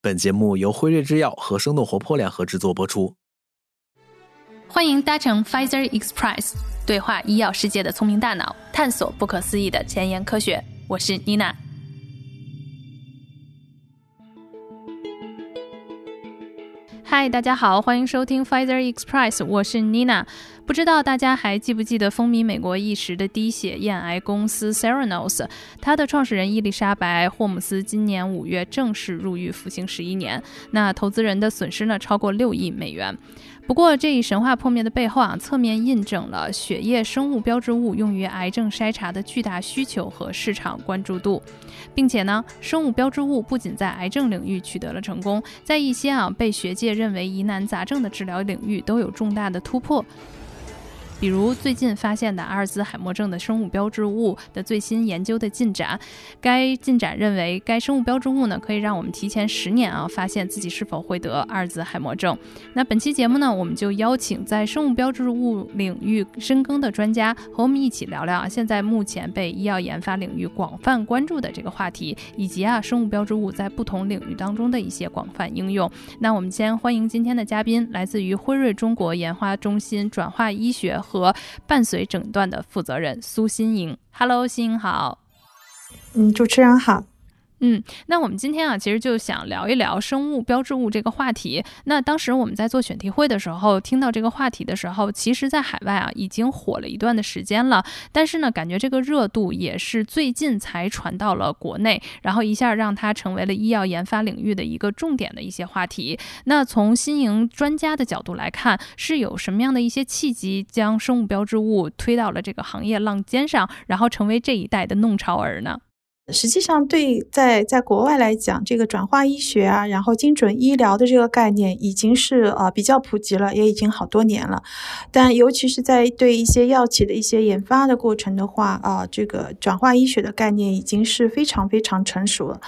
本节目由辉瑞制药和生动活泼联合制作播出。欢迎搭乘 Pfizer Express，对话医药世界的聪明大脑，探索不可思议的前沿科学。我是妮娜。嗨，大家好，欢迎收听 Pfizer Express，我是 Nina。不知道大家还记不记得风靡美国一时的滴血验癌公司 Serenos，它的创始人伊丽莎白·霍姆斯今年五月正式入狱服刑十一年，那投资人的损失呢超过六亿美元。不过，这一神话破灭的背后啊，侧面印证了血液生物标志物用于癌症筛查的巨大需求和市场关注度，并且呢，生物标志物不仅在癌症领域取得了成功，在一些啊被学界认为疑难杂症的治疗领域都有重大的突破。比如最近发现的阿尔兹海默症的生物标志物的最新研究的进展，该进展认为该生物标志物呢可以让我们提前十年啊发现自己是否会得阿尔兹海默症。那本期节目呢，我们就邀请在生物标志物领域深耕的专家和我们一起聊聊啊现在目前被医药研发领域广泛关注的这个话题，以及啊生物标志物在不同领域当中的一些广泛应用。那我们先欢迎今天的嘉宾，来自于辉瑞中国研发中心转化医学。和伴随诊断的负责人苏新颖，Hello，新颖好，嗯，主持人好。嗯，那我们今天啊，其实就想聊一聊生物标志物这个话题。那当时我们在做选题会的时候，听到这个话题的时候，其实，在海外啊已经火了一段的时间了。但是呢，感觉这个热度也是最近才传到了国内，然后一下让它成为了医药研发领域的一个重点的一些话题。那从新营专家的角度来看，是有什么样的一些契机将生物标志物推到了这个行业浪尖上，然后成为这一代的弄潮儿呢？实际上，对在在国外来讲，这个转化医学啊，然后精准医疗的这个概念已经是呃比较普及了，也已经好多年了。但尤其是在对一些药企的一些研发的过程的话，啊，这个转化医学的概念已经是非常非常成熟了。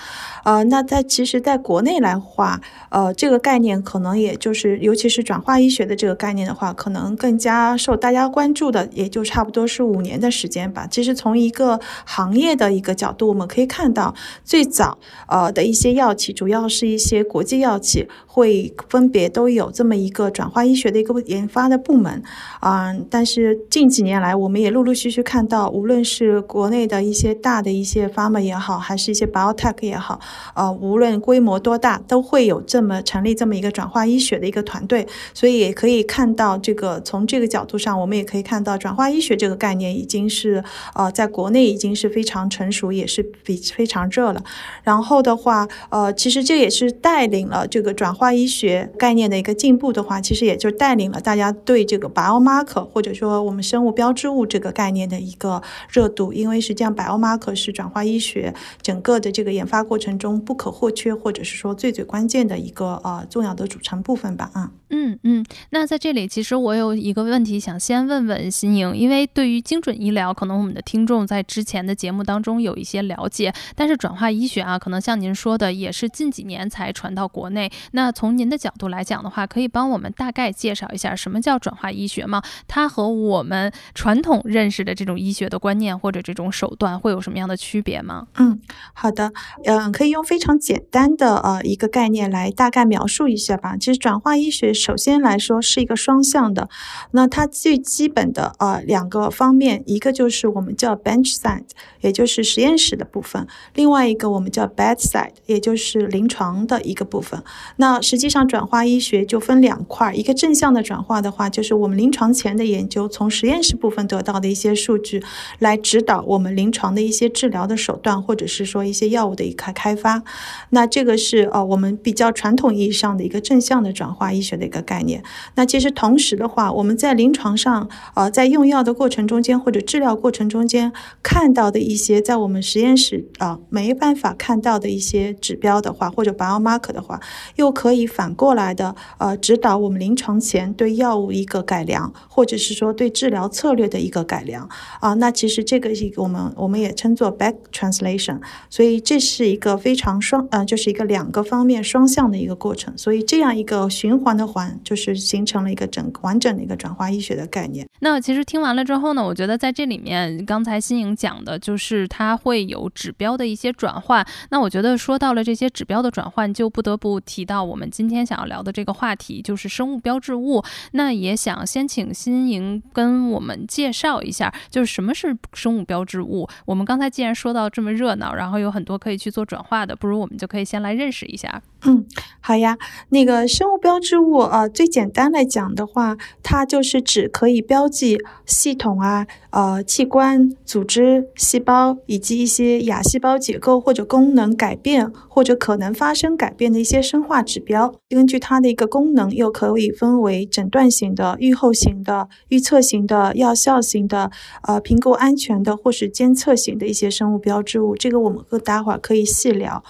呃，那在其实在国内来话，呃，这个概念可能也就是，尤其是转化医学的这个概念的话，可能更加受大家关注的，也就差不多是五年的时间吧。其实从一个行业的一个角度，我们可以看到，最早呃的一些药企，主要是一些国际药企，会分别都有这么一个转化医学的一个研发的部门啊。但是近几年来，我们也陆陆续续看到，无论是国内的一些大的一些 pharma 也好，还是一些 biotech 也好，呃，无论规模多大，都会有这么成立这么一个转化医学的一个团队。所以也可以看到，这个从这个角度上，我们也可以看到，转化医学这个概念已经是呃在国内已经是非常成熟，也是。比非常热了，然后的话，呃，其实这也是带领了这个转化医学概念的一个进步的话，其实也就带领了大家对这个 biomarker 或者说我们生物标志物这个概念的一个热度，因为实际上 biomarker 是转化医学整个的这个研发过程中不可或缺或者是说最最关键的一个呃重要的组成部分吧，啊。嗯嗯，那在这里，其实我有一个问题想先问问新颖，因为对于精准医疗，可能我们的听众在之前的节目当中有一些了解，但是转化医学啊，可能像您说的，也是近几年才传到国内。那从您的角度来讲的话，可以帮我们大概介绍一下什么叫转化医学吗？它和我们传统认识的这种医学的观念或者这种手段会有什么样的区别吗？嗯，好的，嗯，可以用非常简单的呃一个概念来大概描述一下吧。其实转化医学。首先来说是一个双向的，那它最基本的呃两个方面，一个就是我们叫 bench side，也就是实验室的部分；另外一个我们叫 bedside，也就是临床的一个部分。那实际上转化医学就分两块，一个正向的转化的话，就是我们临床前的研究，从实验室部分得到的一些数据，来指导我们临床的一些治疗的手段，或者是说一些药物的一个开发。那这个是呃我们比较传统意义上的一个正向的转化医学的。一个概念，那其实同时的话，我们在临床上，呃，在用药的过程中间或者治疗过程中间看到的一些，在我们实验室啊没办法看到的一些指标的话，或者 biomarker 的话，又可以反过来的呃指导我们临床前对药物一个改良，或者是说对治疗策略的一个改良啊。那其实这个是我们我们也称作 back translation，所以这是一个非常双呃，就是一个两个方面双向的一个过程。所以这样一个循环的环。就是形成了一个整完整的一个转化医学的概念。那其实听完了之后呢，我觉得在这里面，刚才新颖讲的就是它会有指标的一些转换。那我觉得说到了这些指标的转换，就不得不提到我们今天想要聊的这个话题，就是生物标志物。那也想先请新颖跟我们介绍一下，就是什么是生物标志物。我们刚才既然说到这么热闹，然后有很多可以去做转化的，不如我们就可以先来认识一下。嗯，好呀。那个生物标志物啊，最简单来讲的话，它就是指可以标记系统啊、呃器官、组织、细胞以及一些亚细胞结构或者功能改变或者可能发生改变的一些生化指标。根据它的一个功能，又可以分为诊断型的、预后型的、预测型的、药效型的、呃评估安全的或是监测型的一些生物标志物。这个我们和待会儿可以细聊。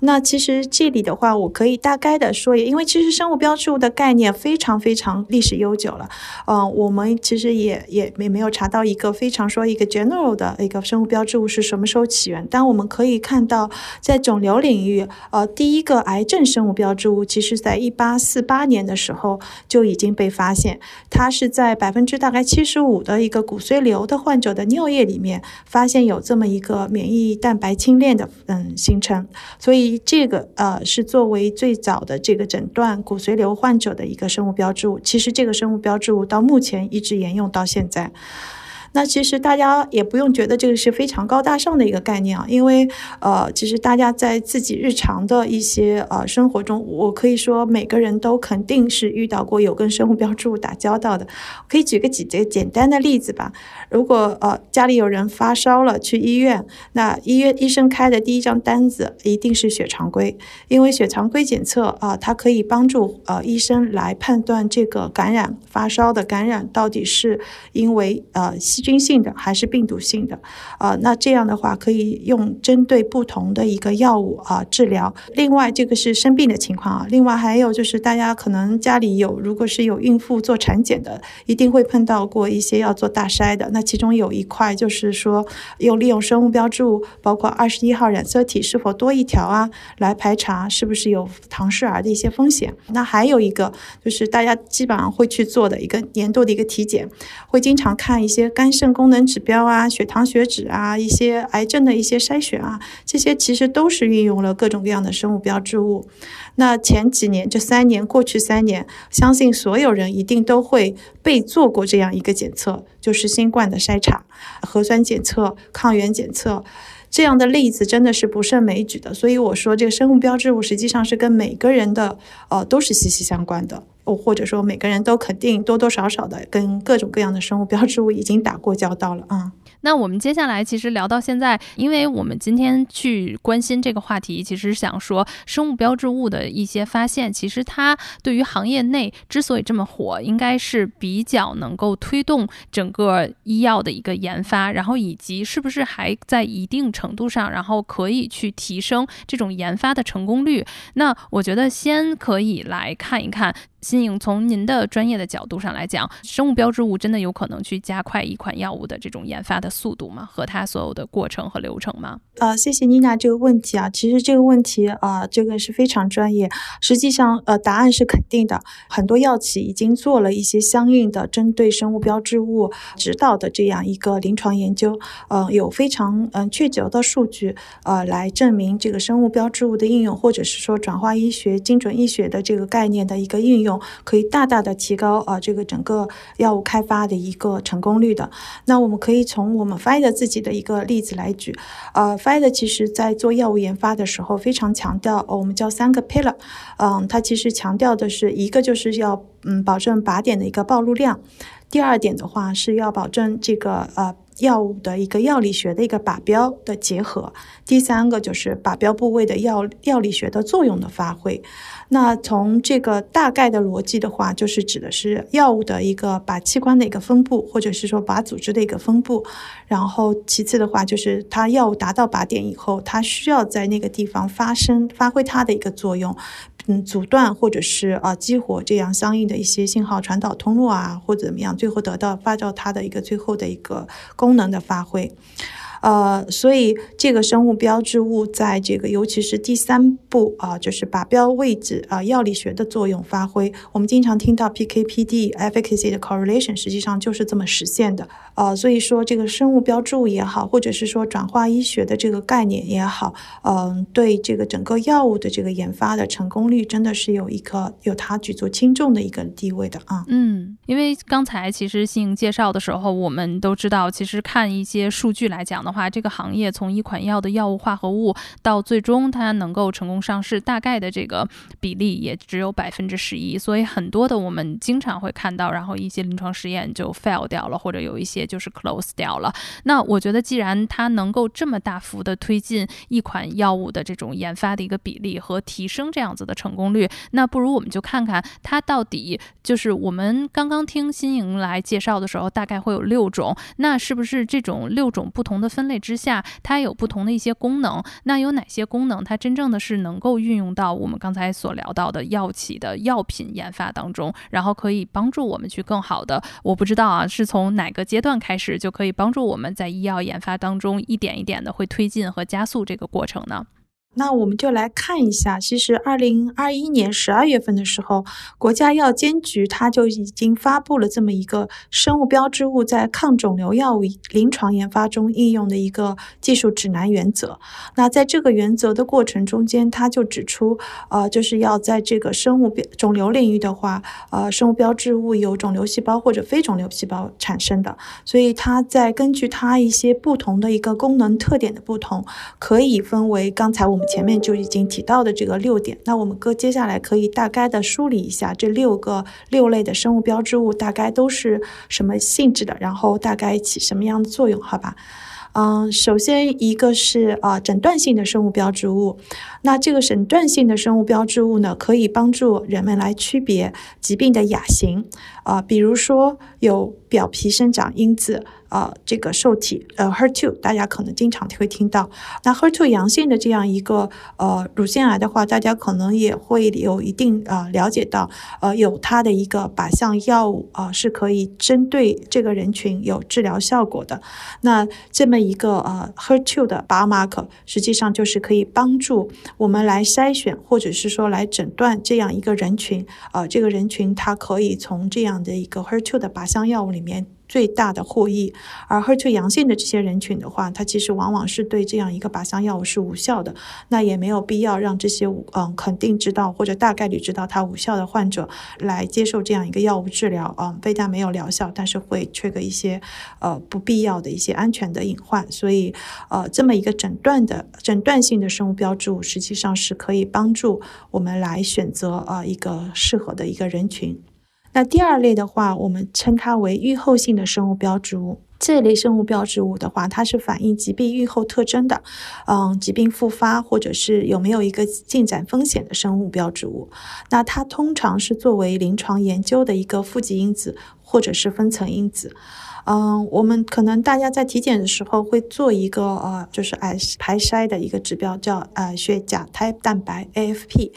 那其实这里的话，我可以大概的说，因为其实生物标志物的概念非常非常历史悠久了。嗯，我们其实也也也没有查到一个非常说一个 general 的一个生物标志物是什么时候起源。但我们可以看到，在肿瘤领域，呃，第一个癌症生物标志物，其实在一八四八年的时候就已经被发现，它是在百分之大概七十五的一个骨髓瘤的患者的尿液里面发现有这么一个免疫蛋白清链的嗯形成，所以。这个呃是做为最早的这个诊断骨髓瘤患者的一个生物标志物，其实这个生物标志物到目前一直沿用到现在。那其实大家也不用觉得这个是非常高大上的一个概念啊，因为呃，其实大家在自己日常的一些呃生活中，我可以说每个人都肯定是遇到过有跟生物标志物打交道的。可以举个几个简单的例子吧。如果呃家里有人发烧了去医院，那医院医生开的第一张单子一定是血常规，因为血常规检测啊，它可以帮助呃医生来判断这个感染发烧的感染到底是因为呃细。菌性的还是病毒性的，啊，那这样的话可以用针对不同的一个药物啊治疗。另外，这个是生病的情况啊。另外还有就是大家可能家里有，如果是有孕妇做产检的，一定会碰到过一些要做大筛的。那其中有一块就是说，用利用生物标志物，包括二十一号染色体是否多一条啊，来排查是不是有唐氏儿的一些风险。那还有一个就是大家基本上会去做的一个年度的一个体检，会经常看一些肝。肾功能指标啊，血糖、血脂啊，一些癌症的一些筛选啊，这些其实都是运用了各种各样的生物标志物。那前几年，这三年过去三年，相信所有人一定都会被做过这样一个检测，就是新冠的筛查、核酸检测、抗原检测这样的例子真的是不胜枚举的。所以我说，这个生物标志物实际上是跟每个人的呃都是息息相关的。哦，或者说每个人都肯定多多少少的跟各种各样的生物标志物已经打过交道了啊。那我们接下来其实聊到现在，因为我们今天去关心这个话题，其实想说生物标志物的一些发现，其实它对于行业内之所以这么火，应该是比较能够推动整个医药的一个研发，然后以及是不是还在一定程度上，然后可以去提升这种研发的成功率。那我觉得先可以来看一看。新颖，从您的专业的角度上来讲，生物标志物真的有可能去加快一款药物的这种研发的速度吗？和它所有的过程和流程吗？呃，谢谢妮娜这个问题啊，其实这个问题啊，这个是非常专业。实际上，呃，答案是肯定的。很多药企已经做了一些相应的针对生物标志物指导的这样一个临床研究，呃，有非常嗯确凿的数据，呃，来证明这个生物标志物的应用，或者是说转化医学、精准医学的这个概念的一个应用。可以大大的提高啊，这个整个药物开发的一个成功率的。那我们可以从我们 f i d e 自己的一个例子来举，呃 f i d e 其实在做药物研发的时候非常强调，我们叫三个 pillar，嗯，它其实强调的是一个就是要嗯保证靶点的一个暴露量，第二点的话是要保证这个呃。药物的一个药理学的一个靶标的结合，第三个就是靶标部位的药药理学的作用的发挥。那从这个大概的逻辑的话，就是指的是药物的一个靶器官的一个分布，或者是说靶组织的一个分布。然后其次的话，就是它药物达到靶点以后，它需要在那个地方发生发挥它的一个作用。嗯，阻断或者是啊激活这样相应的一些信号传导通路啊，或者怎么样，最后得到发酵它的一个最后的一个功能的发挥。呃，所以这个生物标志物在这个尤其是第三步啊，就是靶标位置啊，药理学的作用发挥。我们经常听到 PK/PD efficacy 的 correlation，实际上就是这么实现的。呃，所以说这个生物标志物也好，或者是说转化医学的这个概念也好，嗯，对这个整个药物的这个研发的成功率，真的是有一个有它举足轻重的一个地位的啊。嗯，因为刚才其实信介绍的时候，我们都知道，其实看一些数据来讲的话，这个行业从一款药的药物化合物到最终它能够成功上市，大概的这个比例也只有百分之十一，所以很多的我们经常会看到，然后一些临床实验就 fail 掉了，或者有一些就是 close 掉了。那我觉得，既然它能够这么大幅的推进一款药物的这种研发的一个比例和提升这样子的成功率，那不如我们就看看它到底就是我们刚刚听新颖来介绍的时候，大概会有六种，那是不是这种六种不同的分类之下，它有不同的一些功能？那有哪些功能它真正的是能够运用到我们刚才所聊到的药企的药品研发当中，然后可以帮助我们去更好的？我不知道啊，是从哪个阶段开始就可以帮助我们在医药研发当中一点一点的会推进和加速这个过程呢？那我们就来看一下，其实二零二一年十二月份的时候，国家药监局它就已经发布了这么一个生物标志物在抗肿瘤药物临床研发中应用的一个技术指南原则。那在这个原则的过程中间，它就指出，呃，就是要在这个生物标肿瘤领域的话，呃，生物标志物由肿瘤细胞或者非肿瘤细胞产生的，所以它在根据它一些不同的一个功能特点的不同，可以分为刚才我们。前面就已经提到的这个六点，那我们哥接下来可以大概的梳理一下这六个六类的生物标志物大概都是什么性质的，然后大概起什么样的作用？好吧，嗯，首先一个是啊诊断性的生物标志物，那这个诊断性的生物标志物呢，可以帮助人们来区别疾病的亚型啊，比如说有表皮生长因子。呃，这个受体呃，HER2，大家可能经常会听到。那 HER2 阳性的这样一个呃乳腺癌的话，大家可能也会有一定呃了解到，呃，有它的一个靶向药物啊，是可以针对这个人群有治疗效果的。那这么一个呃 HER2 的 biomarker，实际上就是可以帮助我们来筛选，或者是说来诊断这样一个人群。呃，这个人群他可以从这样的一个 HER2 的靶向药物里面。最大的获益，而 HER2 阳性的这些人群的话，它其实往往是对这样一个靶向药物是无效的，那也没有必要让这些嗯肯定知道或者大概率知道它无效的患者来接受这样一个药物治疗啊，非但没有疗效，但是会缺个一些呃不必要的一些安全的隐患，所以呃这么一个诊断的诊断性的生物标志物，实际上是可以帮助我们来选择啊一个适合的一个人群。那第二类的话，我们称它为预后性的生物标志物。这类生物标志物的话，它是反映疾病预后特征的，嗯，疾病复发或者是有没有一个进展风险的生物标志物。那它通常是作为临床研究的一个负极因子或者是分层因子。嗯，我们可能大家在体检的时候会做一个呃，就是癌排筛的一个指标，叫呃血甲胎蛋白 AFP。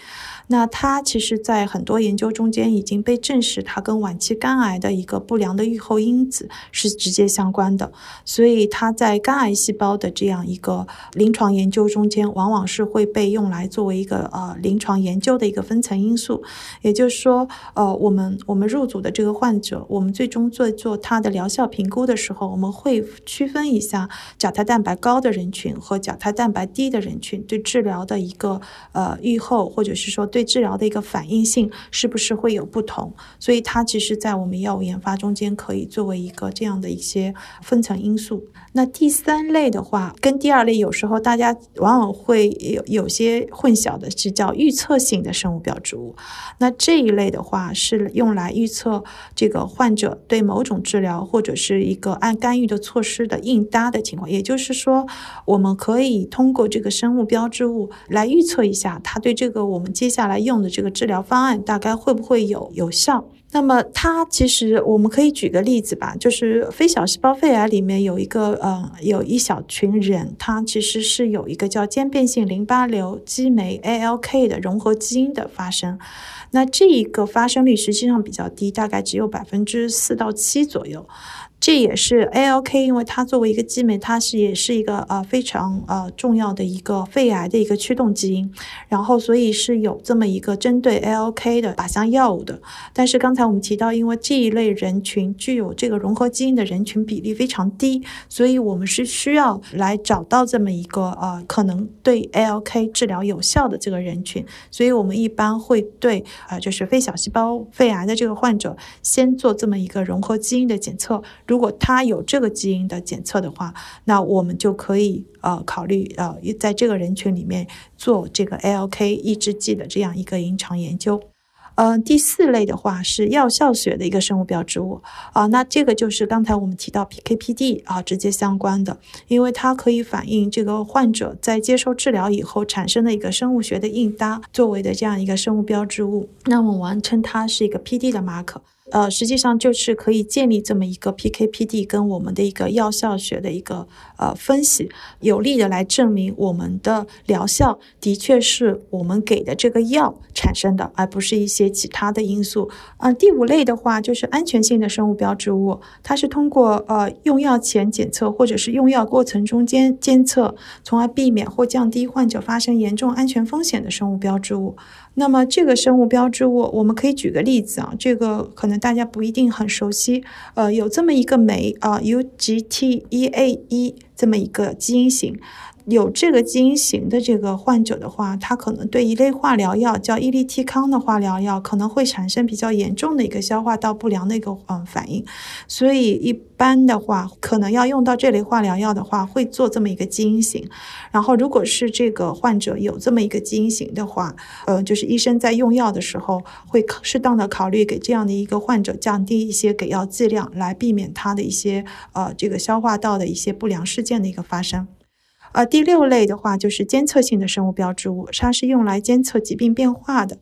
那它其实，在很多研究中间已经被证实，它跟晚期肝癌的一个不良的预后因子是直接相关的。所以它在肝癌细胞的这样一个临床研究中间，往往是会被用来作为一个呃临床研究的一个分层因素。也就是说，呃，我们我们入组的这个患者，我我们最终做做它的疗效评估的时候，我们会区分一下甲胎蛋白高的人群和甲胎蛋白低的人群对治疗的一个呃预后，或者是说。对治疗的一个反应性是不是会有不同？所以它其实，在我们药物研发中间，可以作为一个这样的一些分层因素。那第三类的话，跟第二类有时候大家往往会有有些混淆的，是叫预测性的生物标志物。那这一类的话，是用来预测这个患者对某种治疗或者是一个按干预的措施的应答的情况。也就是说，我们可以通过这个生物标志物来预测一下，它对这个我们接下来用的这个治疗方案大概会不会有有效？那么它其实我们可以举个例子吧，就是非小细胞肺癌里面有一个呃有一小群人，他其实是有一个叫间变性淋巴瘤激酶 ALK 的融合基因的发生。那这一个发生率实际上比较低，大概只有百分之四到七左右。这也是 ALK，因为它作为一个激酶，它是也是一个呃非常呃重要的一个肺癌的一个驱动基因，然后所以是有这么一个针对 ALK 的靶向药物的。但是刚才我们提到，因为这一类人群具有这个融合基因的人群比例非常低，所以我们是需要来找到这么一个呃可能对 ALK 治疗有效的这个人群，所以我们一般会对呃就是非小细胞肺癌的这个患者先做这么一个融合基因的检测。如果他有这个基因的检测的话，那我们就可以呃考虑呃在这个人群里面做这个 ALK 抑制剂的这样一个临床研究。呃，第四类的话是药效学的一个生物标志物啊，那这个就是刚才我们提到 PKPD 啊直接相关的，因为它可以反映这个患者在接受治疗以后产生的一个生物学的应答作为的这样一个生物标志物，那我们完称它是一个 PD 的 marker。呃，实际上就是可以建立这么一个 PKPD 跟我们的一个药效学的一个呃分析，有力的来证明我们的疗效的确是我们给的这个药产生的，而不是一些其他的因素。嗯，第五类的话就是安全性的生物标志物，它是通过呃用药前检测或者是用药过程中间监测，从而避免或降低患者发生严重安全风险的生物标志物。那么这个生物标志物，我们可以举个例子啊，这个可能大家不一定很熟悉，呃，有这么一个酶啊，UGT1A1 这么一个基因型。有这个基因型的这个患者的话，他可能对一类化疗药叫伊利替康的化疗药可能会产生比较严重的一个消化道不良的一个嗯反应，所以一般的话，可能要用到这类化疗药的话，会做这么一个基因型。然后，如果是这个患者有这么一个基因型的话，呃，就是医生在用药的时候会适当的考虑给这样的一个患者降低一些给药剂量，来避免他的一些呃这个消化道的一些不良事件的一个发生。呃，第六类的话就是监测性的生物标志物，它是用来监测疾病变化的。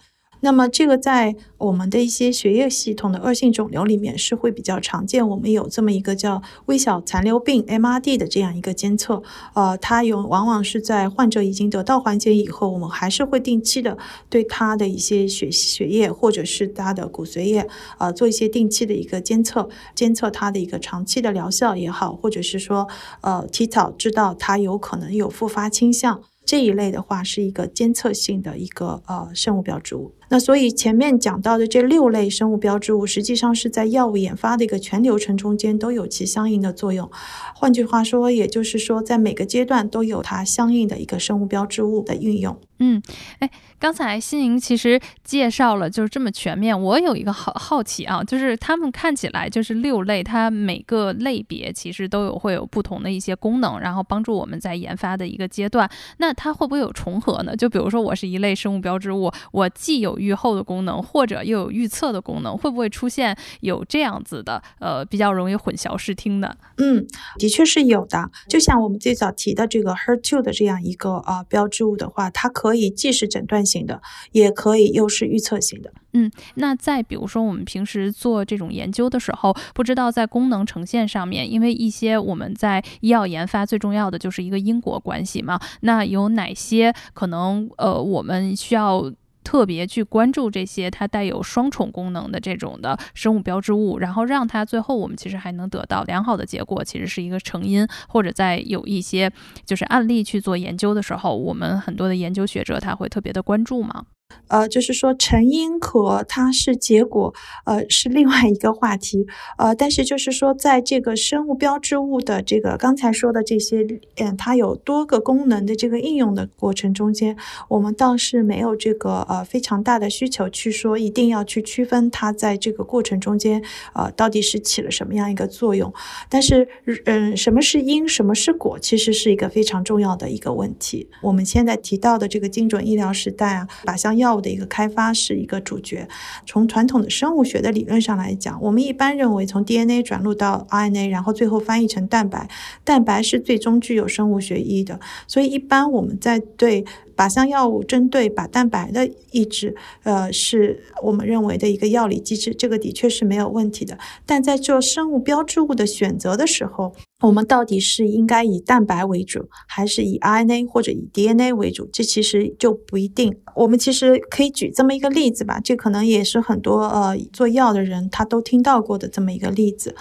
那么这个在我们的一些血液系统的恶性肿瘤里面是会比较常见。我们有这么一个叫微小残留病 MRD 的这样一个监测，呃，它有往往是在患者已经得到缓解以后，我们还是会定期的对他的一些血血液或者是他的骨髓液，呃，做一些定期的一个监测，监测他的一个长期的疗效也好，或者是说，呃，提早知道他有可能有复发倾向。这一类的话是一个监测性的一个呃生物标志物。那所以前面讲到的这六类生物标志物，实际上是在药物研发的一个全流程中间都有其相应的作用。换句话说，也就是说，在每个阶段都有它相应的一个生物标志物的运用。嗯，哎，刚才新莹其实介绍了就是这么全面。我有一个好好奇啊，就是他们看起来就是六类，它每个类别其实都有会有不同的一些功能，然后帮助我们在研发的一个阶段。那它会不会有重合呢？就比如说我是一类生物标志物，我既有预后的功能，或者又有预测的功能，会不会出现有这样子的呃比较容易混淆视听的？嗯，的确是有的。就像我们最早提的这个 HER2 的这样一个啊标志物的话，它可可以既是诊断型的，也可以又是预测型的。嗯，那再比如说，我们平时做这种研究的时候，不知道在功能呈现上面，因为一些我们在医药研发最重要的就是一个因果关系嘛。那有哪些可能呃，我们需要？特别去关注这些它带有双重功能的这种的生物标志物，然后让它最后我们其实还能得到良好的结果，其实是一个成因，或者在有一些就是案例去做研究的时候，我们很多的研究学者他会特别的关注吗？呃，就是说成因和它是结果，呃，是另外一个话题。呃，但是就是说，在这个生物标志物的这个刚才说的这些，嗯，它有多个功能的这个应用的过程中间，我们倒是没有这个呃非常大的需求去说一定要去区分它在这个过程中间，呃，到底是起了什么样一个作用。但是，嗯，什么是因，什么是果，其实是一个非常重要的一个问题。我们现在提到的这个精准医疗时代啊，靶向药物的一个开发是一个主角。从传统的生物学的理论上来讲，我们一般认为从 DNA 转录到 RNA，然后最后翻译成蛋白，蛋白是最终具有生物学意义的。所以一般我们在对靶向药物针对靶蛋白的抑制，呃，是我们认为的一个药理机制，这个的确是没有问题的。但在做生物标志物的选择的时候，我们到底是应该以蛋白为主，还是以 RNA 或者以 DNA 为主？这其实就不一定。我们其实可以举这么一个例子吧，这可能也是很多呃做药的人他都听到过的这么一个例子。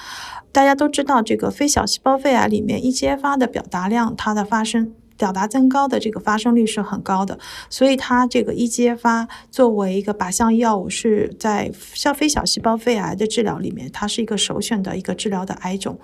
大家都知道，这个非小细胞肺癌里面 EGF 的表达量，它的发生。表达增高的这个发生率是很高的，所以它这个 EGF 作为一个靶向药物，是在像非小细胞肺癌的治疗里面，它是一个首选的一个治疗的癌种。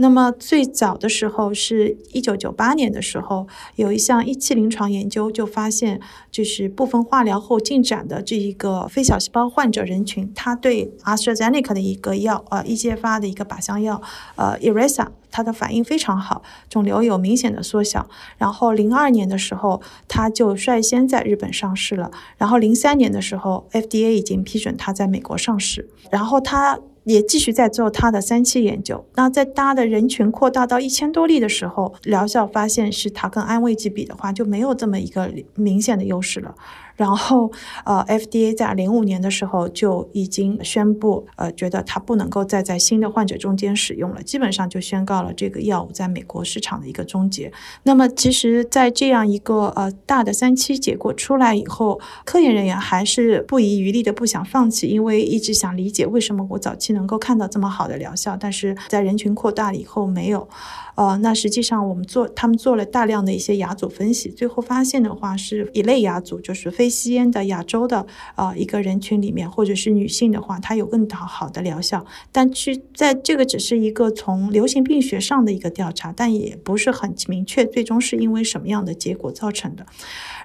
那么最早的时候是一九九八年的时候，有一项一期临床研究就发现，就是部分化疗后进展的这一个非小细胞患者人群，他对 AstraZeneca 的一个药，呃，EGFR 的一个靶向药，呃，Iressa，它的反应非常好，肿瘤有明显的缩小。然后零二年的时候，它就率先在日本上市了。然后零三年的时候，FDA 已经批准它在美国上市。然后它。也继续在做它的三期研究。那在它的人群扩大到一千多例的时候，疗效发现是它跟安慰剂比的话，就没有这么一个明显的优势了。然后，呃，FDA 在零五年的时候就已经宣布，呃，觉得它不能够再在新的患者中间使用了，基本上就宣告了这个药物在美国市场的一个终结。那么，其实，在这样一个呃大的三期结果出来以后，科研人员还是不遗余力的不想放弃，因为一直想理解为什么我早期能够看到这么好的疗效，但是在人群扩大了以后没有。呃，那实际上我们做，他们做了大量的一些亚组分析，最后发现的话是一类亚组，就是非吸烟的亚洲的呃一个人群里面，或者是女性的话，它有更好好的疗效。但去在这个只是一个从流行病学上的一个调查，但也不是很明确，最终是因为什么样的结果造成的。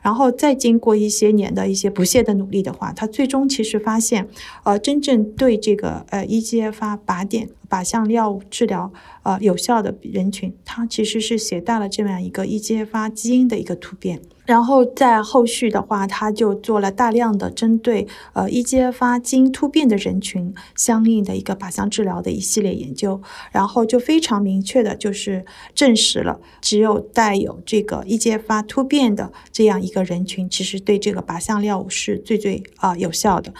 然后再经过一些年的一些不懈的努力的话，他最终其实发现，呃，真正对这个呃 EGFR 靶点靶向药物治疗呃有效的人群，它其实是携带了这样一个 EGF 基因的一个突变。然后在后续的话，他就做了大量的针对呃 EGF 基因突变的人群相应的一个靶向治疗的一系列研究，然后就非常明确的就是证实了，只有带有这个 EGF 突变的这样一个人群，其实对这个靶向药物是最最啊有效的。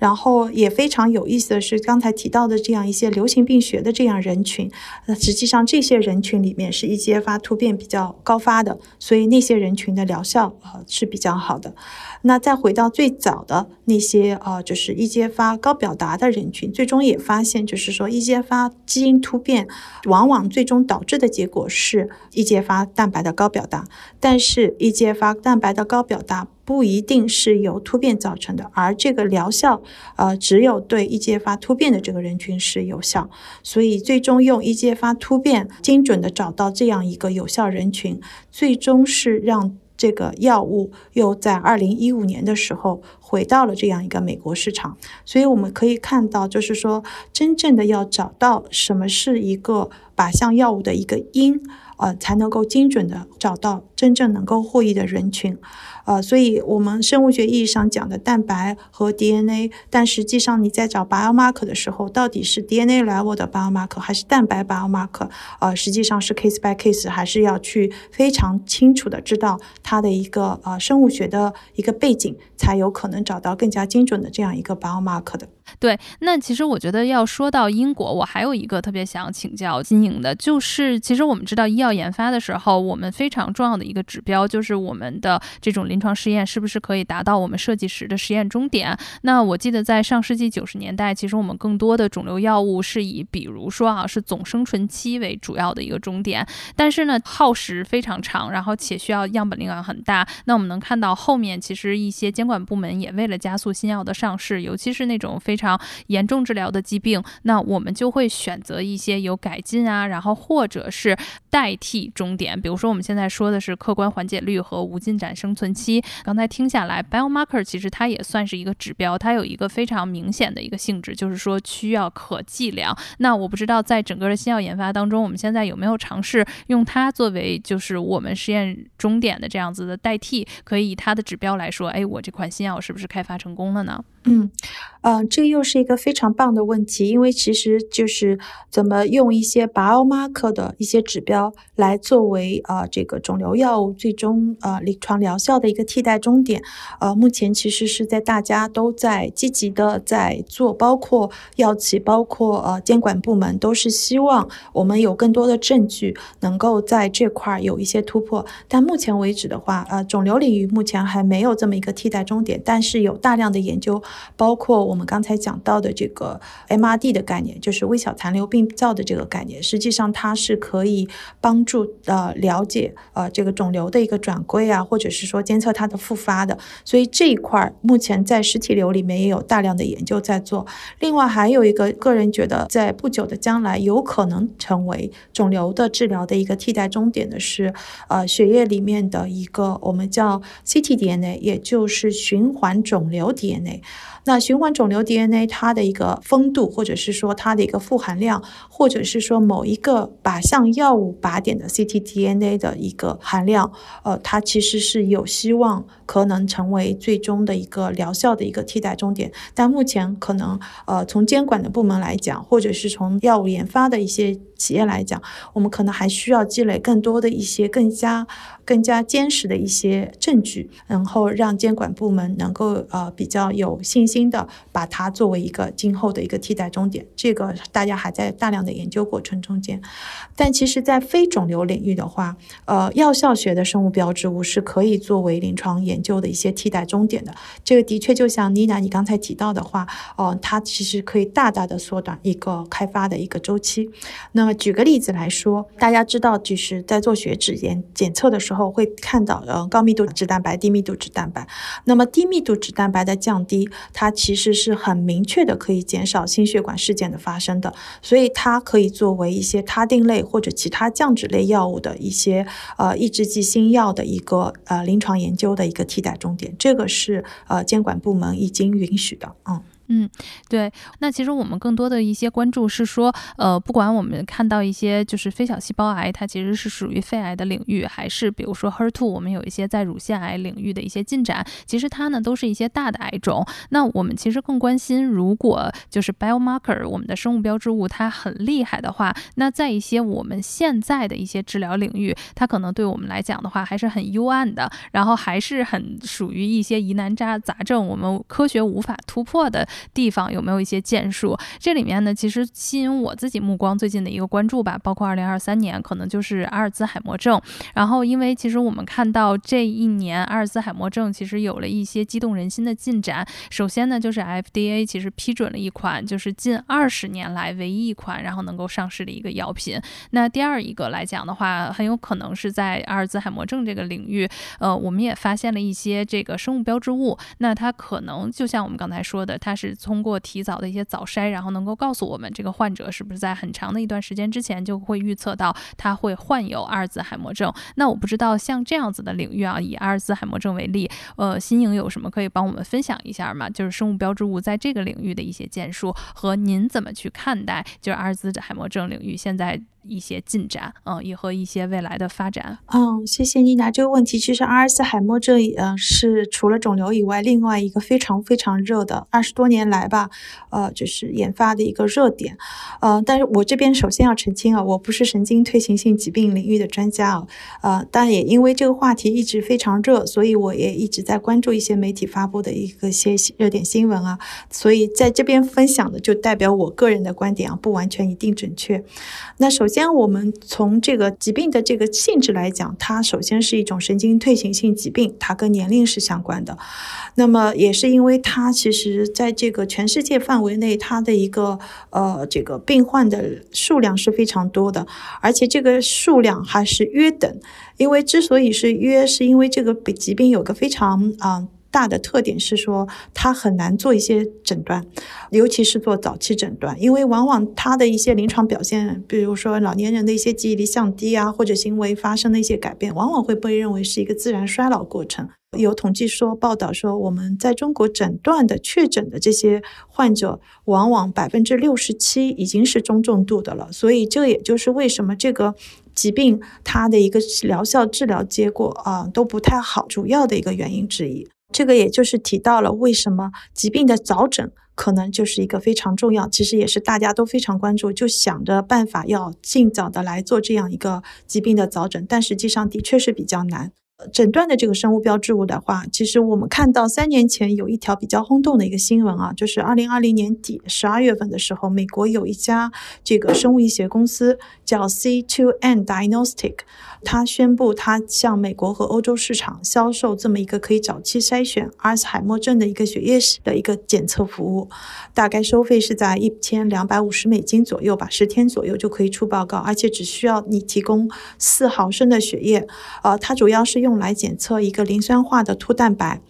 然后也非常有意思的是，刚才提到的这样一些流行病学的这样人群，那实际上这些人群里面是一些发突变比较高发的，所以那些人群的疗效呃是比较好的。那再回到最早的那些呃，就是 EGFR 高表达的人群，最终也发现，就是说 EGFR 基因突变往往最终导致的结果是 EGFR 蛋白的高表达，但是 EGFR 蛋白的高表达。不一定是由突变造成的，而这个疗效，呃，只有对 EGFR 突变的这个人群是有效，所以最终用 EGFR 突变精准的找到这样一个有效人群，最终是让这个药物又在二零一五年的时候回到了这样一个美国市场。所以我们可以看到，就是说，真正的要找到什么是一个靶向药物的一个因，呃，才能够精准的找到真正能够获益的人群。呃，所以我们生物学意义上讲的蛋白和 DNA，但实际上你在找 biomarker 的时候，到底是 DNA level 的 biomarker 还是蛋白 biomarker？呃，实际上是 case by case，还是要去非常清楚的知道它的一个呃生物学的一个背景，才有可能找到更加精准的这样一个 biomarker 的。对，那其实我觉得要说到因果，我还有一个特别想请教金莹的，就是其实我们知道医药研发的时候，我们非常重要的一个指标就是我们的这种临床试验是不是可以达到我们设计时的实验终点。那我记得在上世纪九十年代，其实我们更多的肿瘤药物是以比如说啊是总生存期为主要的一个终点，但是呢耗时非常长，然后且需要样本量很大。那我们能看到后面其实一些监管部门也为了加速新药的上市，尤其是那种非常严重治疗的疾病，那我们就会选择一些有改进啊，然后或者是代替终点。比如说我们现在说的是客观缓解率和无进展生存期。刚才听下来，biomarker 其实它也算是一个指标，它有一个非常明显的一个性质，就是说需要可计量。那我不知道在整个的新药研发当中，我们现在有没有尝试用它作为就是我们实验终点的这样子的代替，可以以它的指标来说，哎，我这款新药是不是开发成功了呢？嗯，呃，这又是一个非常棒的问题，因为其实就是怎么用一些 biomarker 的一些指标来作为啊这个肿瘤药物最终呃临床疗效的一个替代终点，呃，目前其实是在大家都在积极的在做，包括药企，包括呃监管部门，都是希望我们有更多的证据，能够在这块有一些突破。但目前为止的话，呃，肿瘤领域目前还没有这么一个替代终点，但是有大量的研究，包括我们刚才讲到的这个 MRD 的概念，就是微小残留病灶的这个概念，实际上它是可以帮助呃了解呃这个肿瘤的一个转归啊，或者是说监测它的复发的，所以这一块目前在实体瘤里面也有大量的研究在做。另外还有一个个人觉得在不久的将来有可能成为肿瘤的治疗的一个替代终点的是呃血液里面的一个我们叫 ctDNA，也就是循环肿瘤 DNA。那循环肿瘤 DNA 它的一个丰度，或者是说它的一个富含量，或者是说某一个靶向药物靶点的 ctDNA 的一个含量，呃，它其实是有希望可能成为最终的一个疗效的一个替代终点。但目前可能，呃，从监管的部门来讲，或者是从药物研发的一些企业来讲，我们可能还需要积累更多的一些更加更加坚实的一些证据，然后让监管部门能够呃比较有信。心的把它作为一个今后的一个替代终点，这个大家还在大量的研究过程中间。但其实，在非肿瘤领域的话，呃，药效学的生物标志物是可以作为临床研究的一些替代终点的。这个的确就像妮娜你刚才提到的话，哦，它其实可以大大的缩短一个开发的一个周期。那举个例子来说，大家知道，就是在做血脂检检测的时候会看到，呃，高密度脂蛋白、低密度脂蛋白。那么低密度脂蛋白的降低。它其实是很明确的，可以减少心血管事件的发生的，所以它可以作为一些他定类或者其他降脂类药物的一些呃抑制剂新药的一个呃临床研究的一个替代终点，这个是呃监管部门已经允许的，嗯。嗯，对。那其实我们更多的一些关注是说，呃，不管我们看到一些就是非小细胞癌，它其实是属于肺癌的领域，还是比如说 HER2，我们有一些在乳腺癌领域的一些进展，其实它呢都是一些大的癌种。那我们其实更关心，如果就是 biomarker 我们的生物标志物它很厉害的话，那在一些我们现在的一些治疗领域，它可能对我们来讲的话还是很幽暗的，然后还是很属于一些疑难杂杂症，我们科学无法突破的。地方有没有一些建树？这里面呢，其实吸引我自己目光最近的一个关注吧，包括二零二三年可能就是阿尔兹海默症。然后，因为其实我们看到这一年阿尔兹海默症其实有了一些激动人心的进展。首先呢，就是 FDA 其实批准了一款就是近二十年来唯一一款然后能够上市的一个药品。那第二一个来讲的话，很有可能是在阿尔兹海默症这个领域，呃，我们也发现了一些这个生物标志物。那它可能就像我们刚才说的，它是。通过提早的一些早筛，然后能够告诉我们这个患者是不是在很长的一段时间之前就会预测到他会患有阿尔兹海默症。那我不知道像这样子的领域啊，以阿尔兹海默症为例，呃，新颖有什么可以帮我们分享一下吗？就是生物标志物在这个领域的一些建树和您怎么去看待，就是阿尔兹海默症领域现在。一些进展，嗯，也和一些未来的发展。嗯，谢谢妮娜这个问题。其实阿尔茨海默症，嗯，是除了肿瘤以外，另外一个非常非常热的二十多年来吧，呃，就是研发的一个热点。呃，但是我这边首先要澄清啊，我不是神经退行性疾病领域的专家啊，呃，但也因为这个话题一直非常热，所以我也一直在关注一些媒体发布的一个些热点新闻啊，所以在这边分享的就代表我个人的观点啊，不完全一定准确。那首先，我们从这个疾病的这个性质来讲，它首先是一种神经退行性疾病，它跟年龄是相关的。那么也是因为它其实在这个全世界范围内，它的一个呃这个病患的数量是非常多的，而且这个数量还是约等。因为之所以是约，是因为这个疾病有个非常啊。大的特点是说，它很难做一些诊断，尤其是做早期诊断，因为往往它的一些临床表现，比如说老年人的一些记忆力降低啊，或者行为发生的一些改变，往往会被认为是一个自然衰老过程。有统计说，报道说，我们在中国诊断的确诊的这些患者，往往百分之六十七已经是中重度的了。所以，这也就是为什么这个疾病它的一个疗效、治疗结果啊都不太好，主要的一个原因之一。这个也就是提到了为什么疾病的早诊可能就是一个非常重要，其实也是大家都非常关注，就想着办法要尽早的来做这样一个疾病的早诊，但实际上的确是比较难。诊断的这个生物标志物的话，其实我们看到三年前有一条比较轰动的一个新闻啊，就是二零二零年底十二月份的时候，美国有一家这个生物医学公司叫 C2N Diagnostic。他宣布，他向美国和欧洲市场销售这么一个可以早期筛选阿尔茨海默症的一个血液的一个检测服务，大概收费是在一千两百五十美金左右吧，十天左右就可以出报告，而且只需要你提供四毫升的血液。呃，它主要是用来检测一个磷酸化的突蛋白。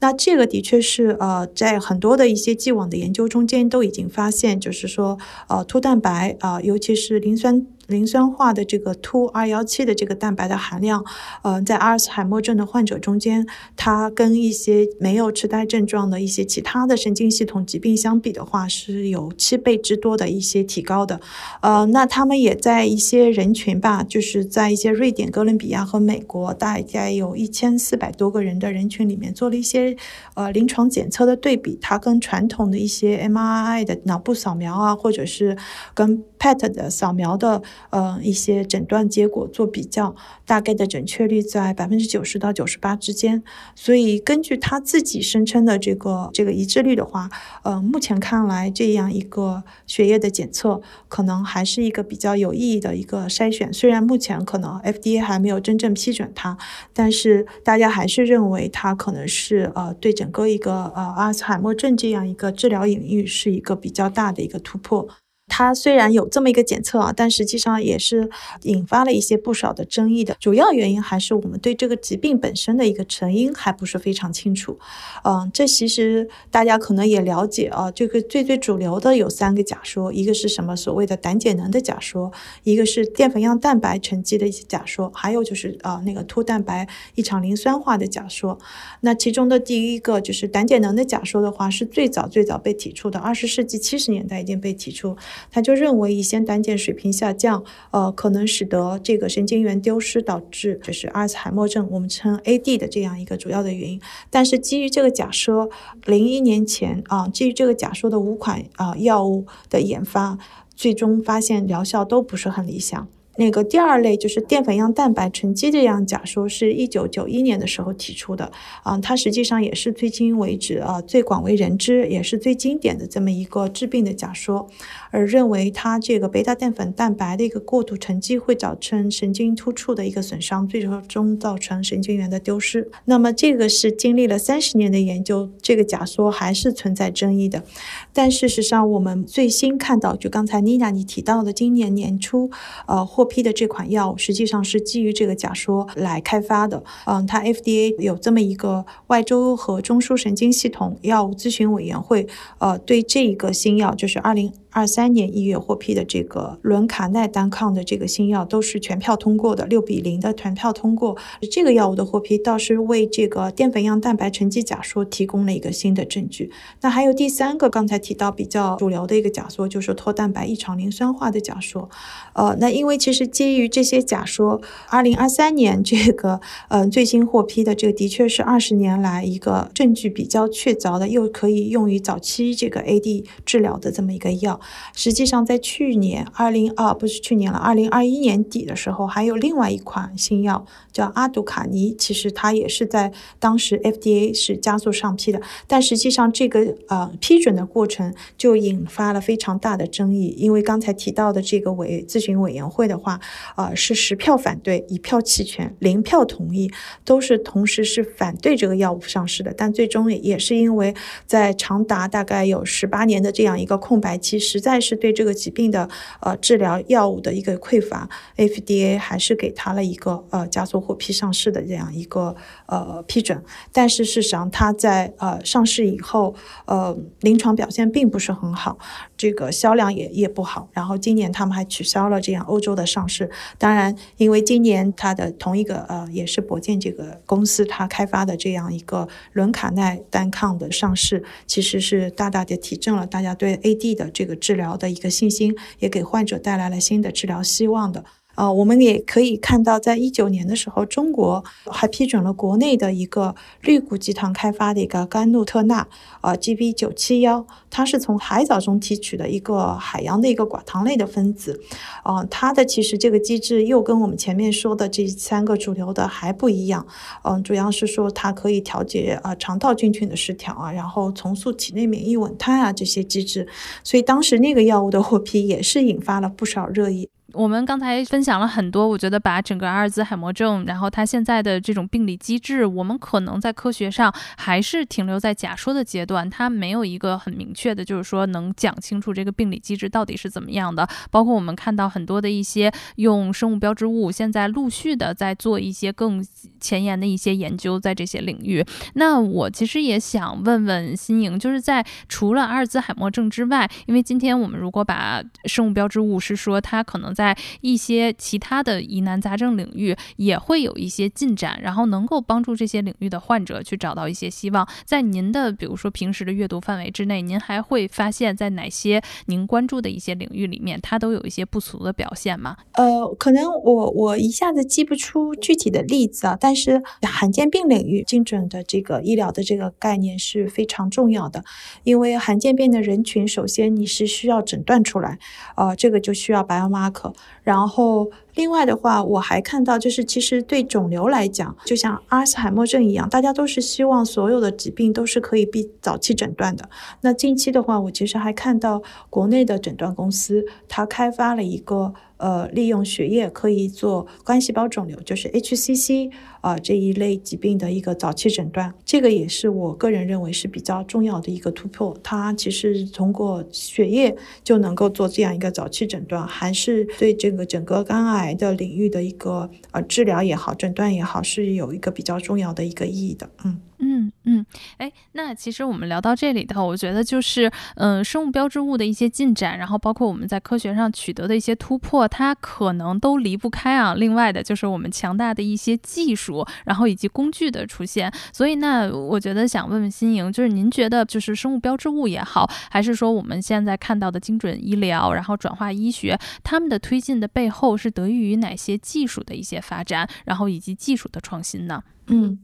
那这个的确是呃，在很多的一些既往的研究中间都已经发现，就是说呃，突蛋白啊，尤其是磷酸。磷酸化的这个 two 二幺七的这个蛋白的含量，呃，在阿尔茨海默症的患者中间，它跟一些没有痴呆症状的一些其他的神经系统疾病相比的话，是有七倍之多的一些提高的。呃，那他们也在一些人群吧，就是在一些瑞典、哥伦比亚和美国，大概有一千四百多个人的人群里面做了一些呃临床检测的对比，它跟传统的一些 MRI 的脑部扫描啊，或者是跟 PET 的扫描的。呃，一些诊断结果做比较，大概的准确率在百分之九十到九十八之间。所以根据他自己声称的这个这个一致率的话，呃，目前看来这样一个血液的检测可能还是一个比较有意义的一个筛选。虽然目前可能 FDA 还没有真正批准它，但是大家还是认为它可能是呃对整个一个呃阿尔茨海默症这样一个治疗领域是一个比较大的一个突破。它虽然有这么一个检测啊，但实际上也是引发了一些不少的争议的。主要原因还是我们对这个疾病本身的一个成因还不是非常清楚。嗯，这其实大家可能也了解啊，这个最最主流的有三个假说，一个是什么所谓的胆碱能的假说，一个是淀粉样蛋白沉积的一些假说，还有就是啊那个突蛋白异常磷酸化的假说。那其中的第一个就是胆碱能的假说的话，是最早最早被提出的，二十世纪七十年代已经被提出。他就认为乙酰胆碱水平下降，呃，可能使得这个神经元丢失，导致就是阿尔茨海默症，我们称 AD 的这样一个主要的原因。但是基于这个假说，零一年前啊，基于这个假说的五款啊药物的研发，最终发现疗效都不是很理想。那个第二类就是淀粉样蛋白沉积这样假说，是一九九一年的时候提出的啊，它实际上也是最今为止啊最广为人知，也是最经典的这么一个治病的假说，而认为它这个贝塔淀粉蛋白的一个过度沉积会造成神经突触的一个损伤，最终造成神经元的丢失。那么这个是经历了三十年的研究，这个假说还是存在争议的。但事实上，我们最新看到，就刚才妮娜你提到的，今年年初呃获。批的这款药实际上是基于这个假说来开发的。嗯，它 FDA 有这么一个外周和中枢神经系统药物咨询委员会，呃，对这一个新药就是二零。二三年一月获批的这个伦卡奈单抗的这个新药都是全票通过的，六比零的全票通过。这个药物的获批倒是为这个淀粉样蛋白沉积假说提供了一个新的证据。那还有第三个，刚才提到比较主流的一个假说，就是脱蛋白异常磷酸化的假说。呃，那因为其实基于这些假说，二零二三年这个呃最新获批的这个的确是二十年来一个证据比较确凿的，又可以用于早期这个 AD 治疗的这么一个药。实际上，在去年二零二不是去年了，二零二一年底的时候，还有另外一款新药叫阿杜卡尼，其实它也是在当时 FDA 是加速上批的，但实际上这个呃批准的过程就引发了非常大的争议，因为刚才提到的这个委咨询委员会的话，呃是十票反对，一票弃权，零票同意，都是同时是反对这个药物上市的，但最终也也是因为在长达大概有十八年的这样一个空白期。实在是对这个疾病的呃治疗药物的一个匮乏，FDA 还是给他了一个呃加速获批上市的这样一个呃批准。但是事实上，他在呃上市以后，呃临床表现并不是很好，这个销量也也不好。然后今年他们还取消了这样欧洲的上市。当然，因为今年它的同一个呃也是博健这个公司它开发的这样一个伦卡奈单抗的上市，其实是大大的提振了大家对 AD 的这个。治疗的一个信心，也给患者带来了新的治疗希望的。啊，我们也可以看到，在一九年的时候，中国还批准了国内的一个绿谷集团开发的一个甘露特钠啊，GB 九七幺，它是从海藻中提取的一个海洋的一个寡糖类的分子，啊，它的其实这个机制又跟我们前面说的这三个主流的还不一样，嗯，主要是说它可以调节啊肠道菌群的失调啊，然后重塑体内免疫稳态啊这些机制，所以当时那个药物的获批也是引发了不少热议。我们刚才分享了很多，我觉得把整个阿尔兹海默症，然后它现在的这种病理机制，我们可能在科学上还是停留在假说的阶段，它没有一个很明确的，就是说能讲清楚这个病理机制到底是怎么样的。包括我们看到很多的一些用生物标志物，现在陆续的在做一些更前沿的一些研究，在这些领域。那我其实也想问问新颖，就是在除了阿尔兹海默症之外，因为今天我们如果把生物标志物是说它可能。在一些其他的疑难杂症领域也会有一些进展，然后能够帮助这些领域的患者去找到一些希望。在您的比如说平时的阅读范围之内，您还会发现，在哪些您关注的一些领域里面，它都有一些不俗的表现吗？呃，可能我我一下子记不出具体的例子啊，但是罕见病领域精准的这个医疗的这个概念是非常重要的，因为罕见病的人群，首先你是需要诊断出来，啊，这个就需要 biomarker。然后，另外的话，我还看到，就是其实对肿瘤来讲，就像阿尔茨海默症一样，大家都是希望所有的疾病都是可以被早期诊断的。那近期的话，我其实还看到国内的诊断公司，它开发了一个。呃，利用血液可以做干细胞肿瘤，就是 HCC 啊这一类疾病的一个早期诊断，这个也是我个人认为是比较重要的一个突破。它其实通过血液就能够做这样一个早期诊断，还是对这个整个肝癌的领域的一个呃治疗也好，诊断也好，是有一个比较重要的一个意义的。嗯。嗯嗯，哎，那其实我们聊到这里头，我觉得就是，嗯，生物标志物的一些进展，然后包括我们在科学上取得的一些突破，它可能都离不开啊。另外的就是我们强大的一些技术，然后以及工具的出现。所以，那我觉得想问问新颖，就是您觉得，就是生物标志物也好，还是说我们现在看到的精准医疗，然后转化医学，他们的推进的背后是得益于哪些技术的一些发展，然后以及技术的创新呢？嗯，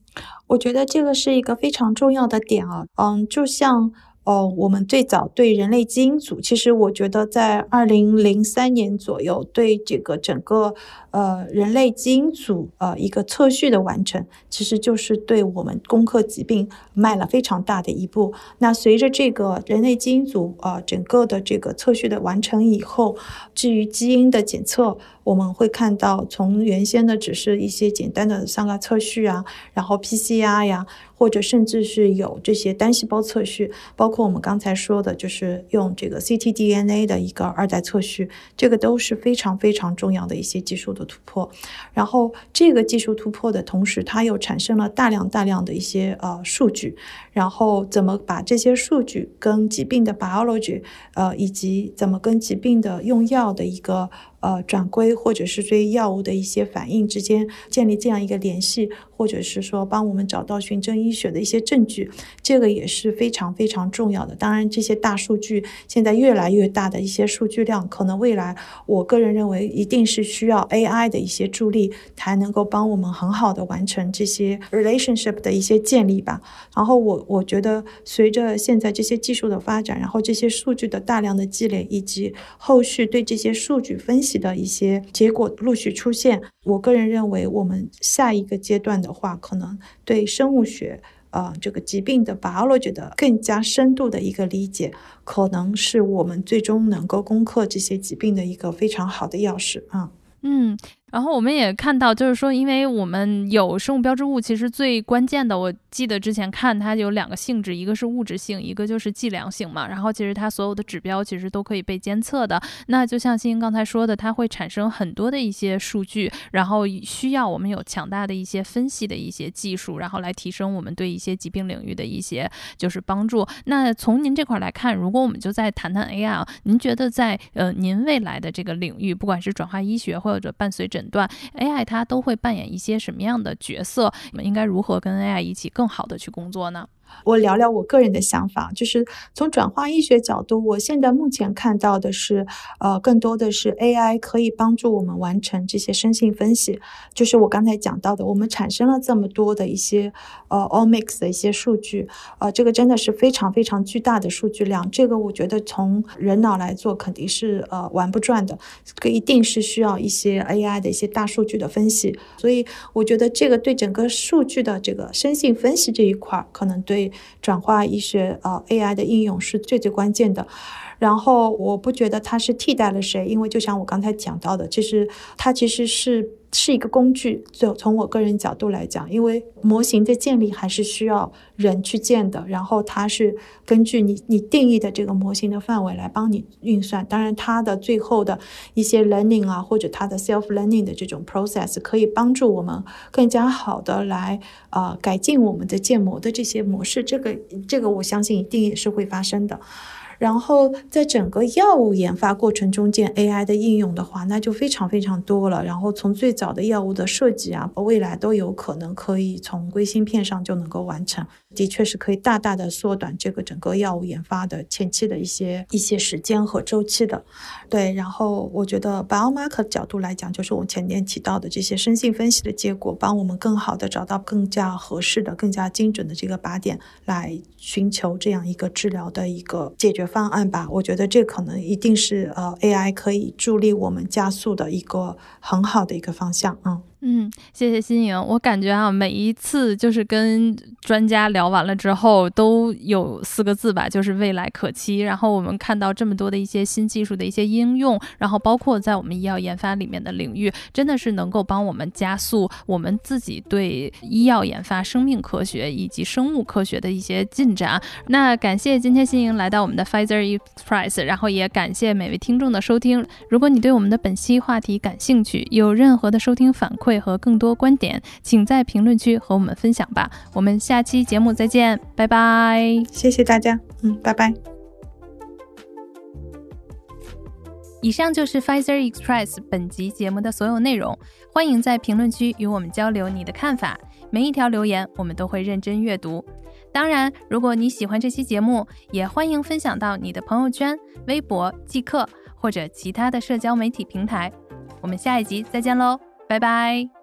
我觉得这个是一个非常常重要的点啊。嗯，就像哦，我们最早对人类基因组，其实我觉得在二零零三年左右，对这个整个呃人类基因组呃一个测序的完成，其实就是对我们攻克疾病迈了非常大的一步。那随着这个人类基因组呃整个的这个测序的完成以后，至于基因的检测。我们会看到，从原先的只是一些简单的三个测序啊，然后 PCR 呀，或者甚至是有这些单细胞测序，包括我们刚才说的，就是用这个 ctDNA 的一个二代测序，这个都是非常非常重要的一些技术的突破。然后这个技术突破的同时，它又产生了大量大量的一些呃数据，然后怎么把这些数据跟疾病的 biology，呃，以及怎么跟疾病的用药的一个。呃，转归或者是对药物的一些反应之间建立这样一个联系，或者是说帮我们找到循证医学的一些证据，这个也是非常非常重要的。当然，这些大数据现在越来越大的一些数据量，可能未来我个人认为一定是需要 AI 的一些助力，才能够帮我们很好的完成这些 relationship 的一些建立吧。然后我我觉得，随着现在这些技术的发展，然后这些数据的大量的积累，以及后续对这些数据分析。的一些结果陆续出现，我个人认为，我们下一个阶段的话，可能对生物学，呃，这个疾病的 biology 的更加深度的一个理解，可能是我们最终能够攻克这些疾病的一个非常好的钥匙啊。嗯。然后我们也看到，就是说，因为我们有生物标志物，其实最关键的，我记得之前看它有两个性质，一个是物质性，一个就是计量性嘛。然后其实它所有的指标其实都可以被监测的。那就像欣欣刚才说的，它会产生很多的一些数据，然后需要我们有强大的一些分析的一些技术，然后来提升我们对一些疾病领域的一些就是帮助。那从您这块来看，如果我们就再谈谈 AI，您觉得在呃您未来的这个领域，不管是转化医学或者伴随着诊断，AI 它都会扮演一些什么样的角色？我们应该如何跟 AI 一起更好的去工作呢？我聊聊我个人的想法，就是从转化医学角度，我现在目前看到的是，呃，更多的是 AI 可以帮助我们完成这些生性分析。就是我刚才讲到的，我们产生了这么多的一些呃 omics 的一些数据，呃，这个真的是非常非常巨大的数据量。这个我觉得从人脑来做肯定是呃玩不转的，这一定是需要一些 AI 的一些大数据的分析。所以我觉得这个对整个数据的这个生性分析这一块，可能对转化医学啊 AI 的应用是最最关键的。然后我不觉得它是替代了谁，因为就像我刚才讲到的，其实它其实是是一个工具。就从我个人角度来讲，因为模型的建立还是需要人去建的，然后它是根据你你定义的这个模型的范围来帮你运算。当然，它的最后的一些 learning 啊，或者它的 self learning 的这种 process 可以帮助我们更加好的来呃改进我们的建模的这些模式。这个这个我相信一定也是会发生的。然后在整个药物研发过程中间，AI 的应用的话，那就非常非常多了。然后从最早的药物的设计啊，未来都有可能可以从硅芯片上就能够完成。的确是可以大大的缩短这个整个药物研发的前期的一些一些时间和周期的。对，然后我觉得 biomarker 角度来讲，就是我前面提到的这些生性分析的结果，帮我们更好的找到更加合适的、更加精准的这个靶点，来寻求这样一个治疗的一个解决方案吧。我觉得这可能一定是呃 AI 可以助力我们加速的一个很好的一个方向，嗯。嗯，谢谢新颖。我感觉啊，每一次就是跟专家聊完了之后，都有四个字吧，就是未来可期。然后我们看到这么多的一些新技术的一些应用，然后包括在我们医药研发里面的领域，真的是能够帮我们加速我们自己对医药研发、生命科学以及生物科学的一些进展。那感谢今天新颖来到我们的 Pfizer Express，然后也感谢每位听众的收听。如果你对我们的本期话题感兴趣，有任何的收听反馈。和更多观点，请在评论区和我们分享吧。我们下期节目再见，拜拜！谢谢大家，嗯，拜拜。以上就是 Pfizer Express 本集节目的所有内容。欢迎在评论区与我们交流你的看法，每一条留言我们都会认真阅读。当然，如果你喜欢这期节目，也欢迎分享到你的朋友圈、微博、即刻或者其他的社交媒体平台。我们下一集再见喽！拜拜。